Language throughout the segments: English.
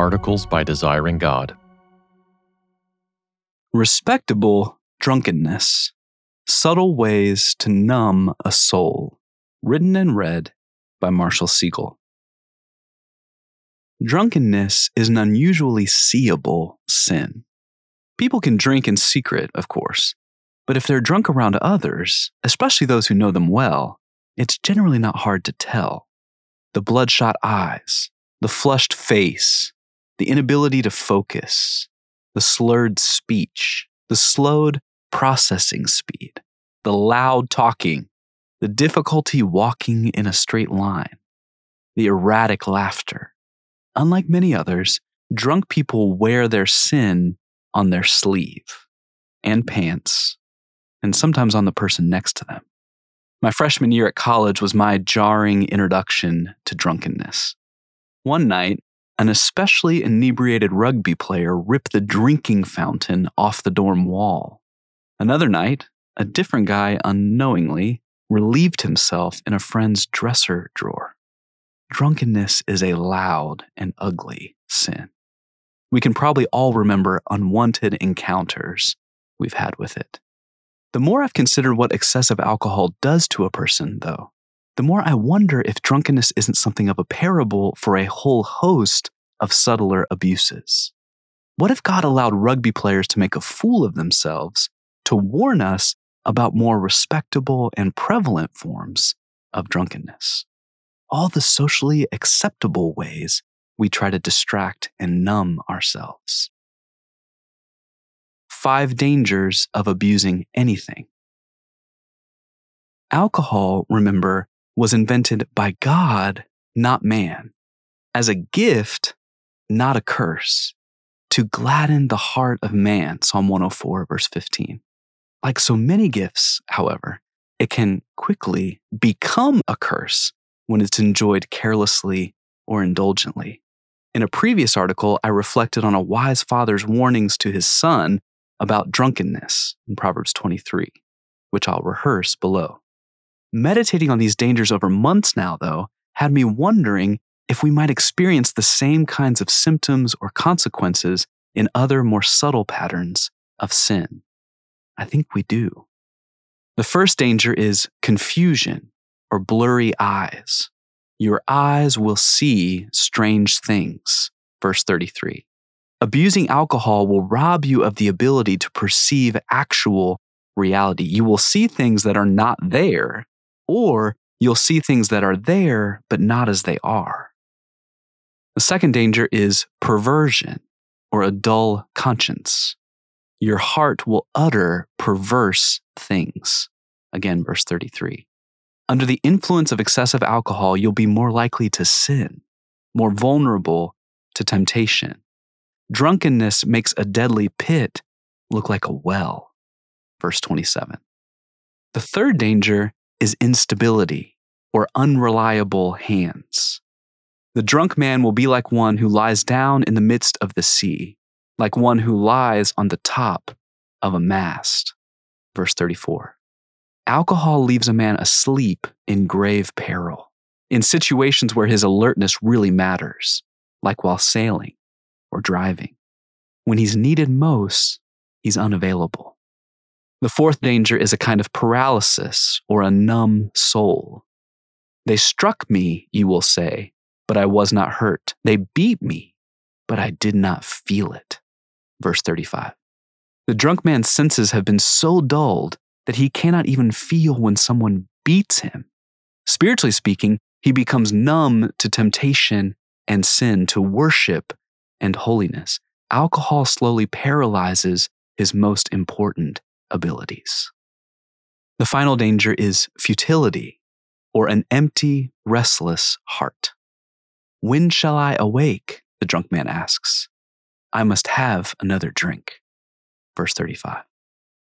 Articles by Desiring God. Respectable drunkenness. Subtle ways to numb a soul. Written and read by Marshall Segal. Drunkenness is an unusually seeable sin. People can drink in secret, of course, but if they're drunk around others, especially those who know them well, it's generally not hard to tell. The bloodshot eyes, the flushed face, the inability to focus, the slurred speech, the slowed processing speed, the loud talking, the difficulty walking in a straight line, the erratic laughter. Unlike many others, drunk people wear their sin on their sleeve and pants, and sometimes on the person next to them. My freshman year at college was my jarring introduction to drunkenness. One night, an especially inebriated rugby player ripped the drinking fountain off the dorm wall. Another night, a different guy unknowingly relieved himself in a friend's dresser drawer. Drunkenness is a loud and ugly sin. We can probably all remember unwanted encounters we've had with it. The more I've considered what excessive alcohol does to a person, though, the more I wonder if drunkenness isn't something of a parable for a whole host of subtler abuses. What if God allowed rugby players to make a fool of themselves to warn us about more respectable and prevalent forms of drunkenness? All the socially acceptable ways we try to distract and numb ourselves. Five dangers of abusing anything. Alcohol, remember, was invented by God, not man, as a gift, not a curse, to gladden the heart of man, Psalm 104, verse 15. Like so many gifts, however, it can quickly become a curse when it's enjoyed carelessly or indulgently. In a previous article, I reflected on a wise father's warnings to his son about drunkenness in Proverbs 23, which I'll rehearse below. Meditating on these dangers over months now, though, had me wondering if we might experience the same kinds of symptoms or consequences in other more subtle patterns of sin. I think we do. The first danger is confusion or blurry eyes. Your eyes will see strange things. Verse 33. Abusing alcohol will rob you of the ability to perceive actual reality. You will see things that are not there or you'll see things that are there, but not as they are. The second danger is perversion or a dull conscience. Your heart will utter perverse things. Again, verse 33. Under the influence of excessive alcohol, you'll be more likely to sin, more vulnerable to temptation. Drunkenness makes a deadly pit look like a well. Verse 27. The third danger is instability or unreliable hands. The drunk man will be like one who lies down in the midst of the sea, like one who lies on the top of a mast. Verse 34. Alcohol leaves a man asleep in grave peril, in situations where his alertness really matters, like while sailing or driving. When he's needed most, he's unavailable. The fourth danger is a kind of paralysis or a numb soul. They struck me, you will say, but I was not hurt. They beat me, but I did not feel it. Verse 35. The drunk man's senses have been so dulled that he cannot even feel when someone beats him. Spiritually speaking, he becomes numb to temptation and sin, to worship and holiness. Alcohol slowly paralyzes his most important abilities. The final danger is futility, or an empty, restless heart. When shall I awake? The drunk man asks. I must have another drink. Verse 35.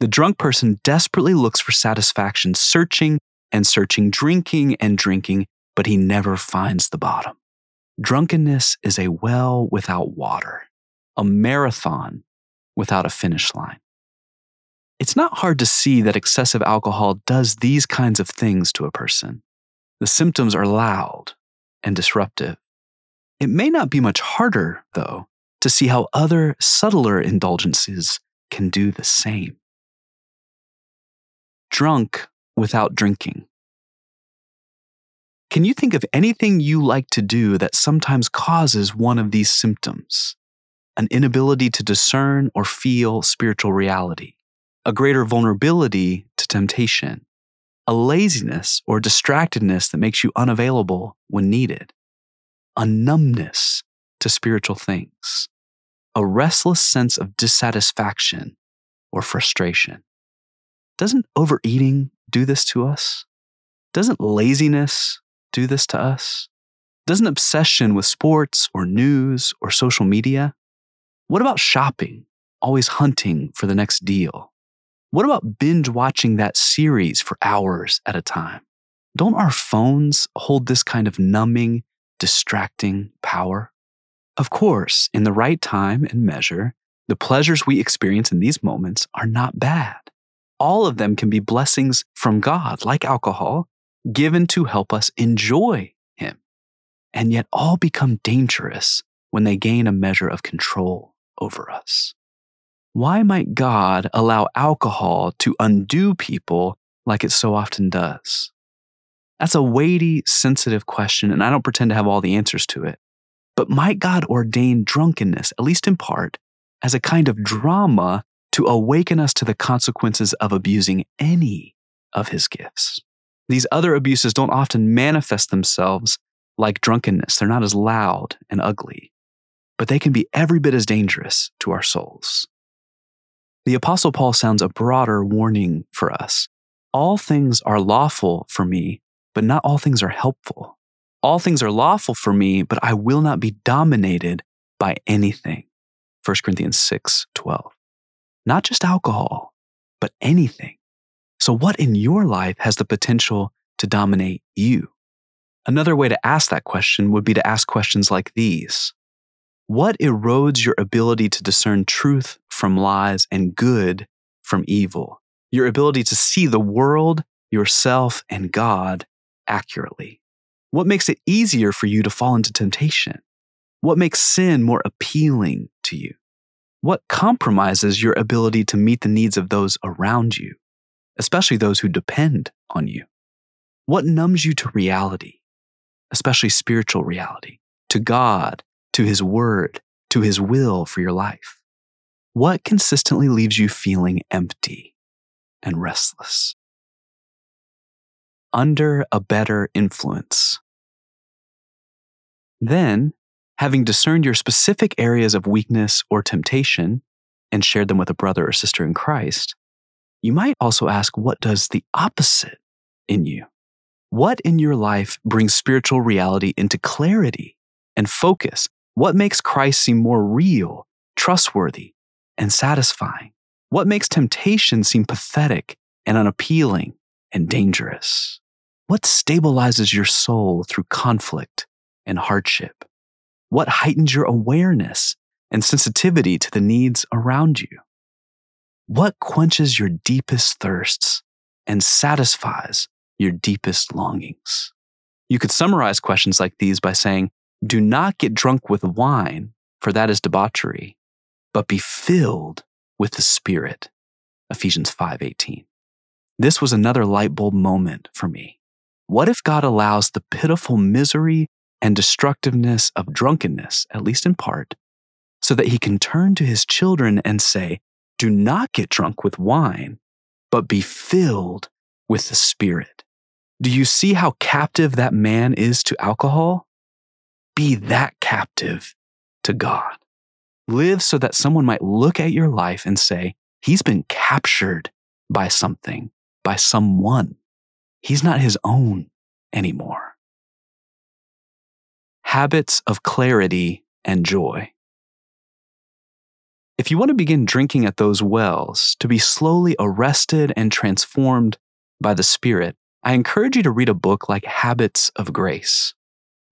The drunk person desperately looks for satisfaction, searching and searching, drinking and drinking, but he never finds the bottom. Drunkenness is a well without water, a marathon without a finish line. It's not hard to see that excessive alcohol does these kinds of things to a person. The symptoms are loud and disruptive. It may not be much harder, though, to see how other subtler indulgences can do the same. Drunk without drinking. Can you think of anything you like to do that sometimes causes one of these symptoms? An inability to discern or feel spiritual reality, a greater vulnerability to temptation, a laziness or distractedness that makes you unavailable when needed, a numbness to spiritual things, a restless sense of dissatisfaction or frustration. Doesn't overeating do this to us? Doesn't laziness do this to us? Doesn't obsession with sports or news or social media? What about shopping, always hunting for the next deal? What about binge watching that series for hours at a time? Don't our phones hold this kind of numbing, distracting power? Of course, in the right time and measure, the pleasures we experience in these moments are not bad. All of them can be blessings from God, like alcohol, given to help us enjoy Him. And yet, all become dangerous when they gain a measure of control over us. Why might God allow alcohol to undo people like it so often does? That's a weighty, sensitive question, and I don't pretend to have all the answers to it. But might God ordain drunkenness, at least in part, as a kind of drama to awaken us to the consequences of abusing any of his gifts? These other abuses don't often manifest themselves like drunkenness. They're not as loud and ugly, but they can be every bit as dangerous to our souls. The Apostle Paul sounds a broader warning for us. All things are lawful for me, but not all things are helpful. All things are lawful for me, but I will not be dominated by anything. 1 Corinthians 6 12. Not just alcohol, but anything. So, what in your life has the potential to dominate you? Another way to ask that question would be to ask questions like these What erodes your ability to discern truth from lies and good from evil? Your ability to see the world, yourself, and God accurately? What makes it easier for you to fall into temptation? What makes sin more appealing to you? What compromises your ability to meet the needs of those around you, especially those who depend on you? What numbs you to reality, especially spiritual reality, to God, to His Word, to His will for your life? What consistently leaves you feeling empty and restless? Under a better influence. Then, having discerned your specific areas of weakness or temptation and shared them with a brother or sister in Christ, you might also ask what does the opposite in you? What in your life brings spiritual reality into clarity and focus? What makes Christ seem more real, trustworthy, and satisfying? What makes temptation seem pathetic and unappealing and dangerous? What stabilizes your soul through conflict and hardship? What heightens your awareness and sensitivity to the needs around you? What quenches your deepest thirsts and satisfies your deepest longings? You could summarize questions like these by saying, Do not get drunk with wine, for that is debauchery, but be filled with the Spirit. Ephesians 5:18. This was another light bulb moment for me. What if God allows the pitiful misery and destructiveness of drunkenness, at least in part, so that he can turn to his children and say, Do not get drunk with wine, but be filled with the Spirit. Do you see how captive that man is to alcohol? Be that captive to God. Live so that someone might look at your life and say, He's been captured by something, by someone. He's not his own anymore habits of clarity and joy. If you want to begin drinking at those wells, to be slowly arrested and transformed by the Spirit, I encourage you to read a book like Habits of Grace.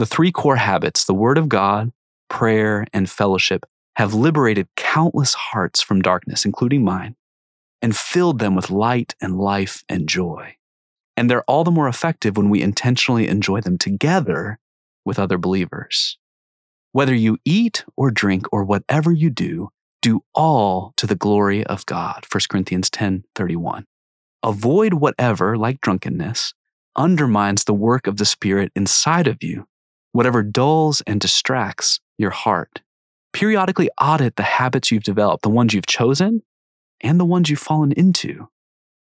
The three core habits, the Word of God, prayer, and fellowship, have liberated countless hearts from darkness, including mine, and filled them with light and life and joy. And they're all the more effective when we intentionally enjoy them together with other believers. Whether you eat or drink or whatever you do, do all to the glory of God. 1 Corinthians 10 31. Avoid whatever, like drunkenness, undermines the work of the Spirit inside of you, whatever dulls and distracts your heart. Periodically audit the habits you've developed, the ones you've chosen and the ones you've fallen into,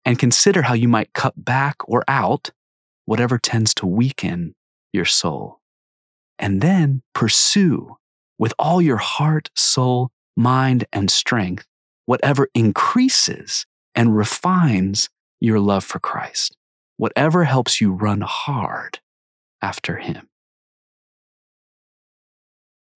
and consider how you might cut back or out whatever tends to weaken your soul. And then pursue with all your heart, soul, mind, and strength whatever increases and refines your love for Christ, whatever helps you run hard after Him.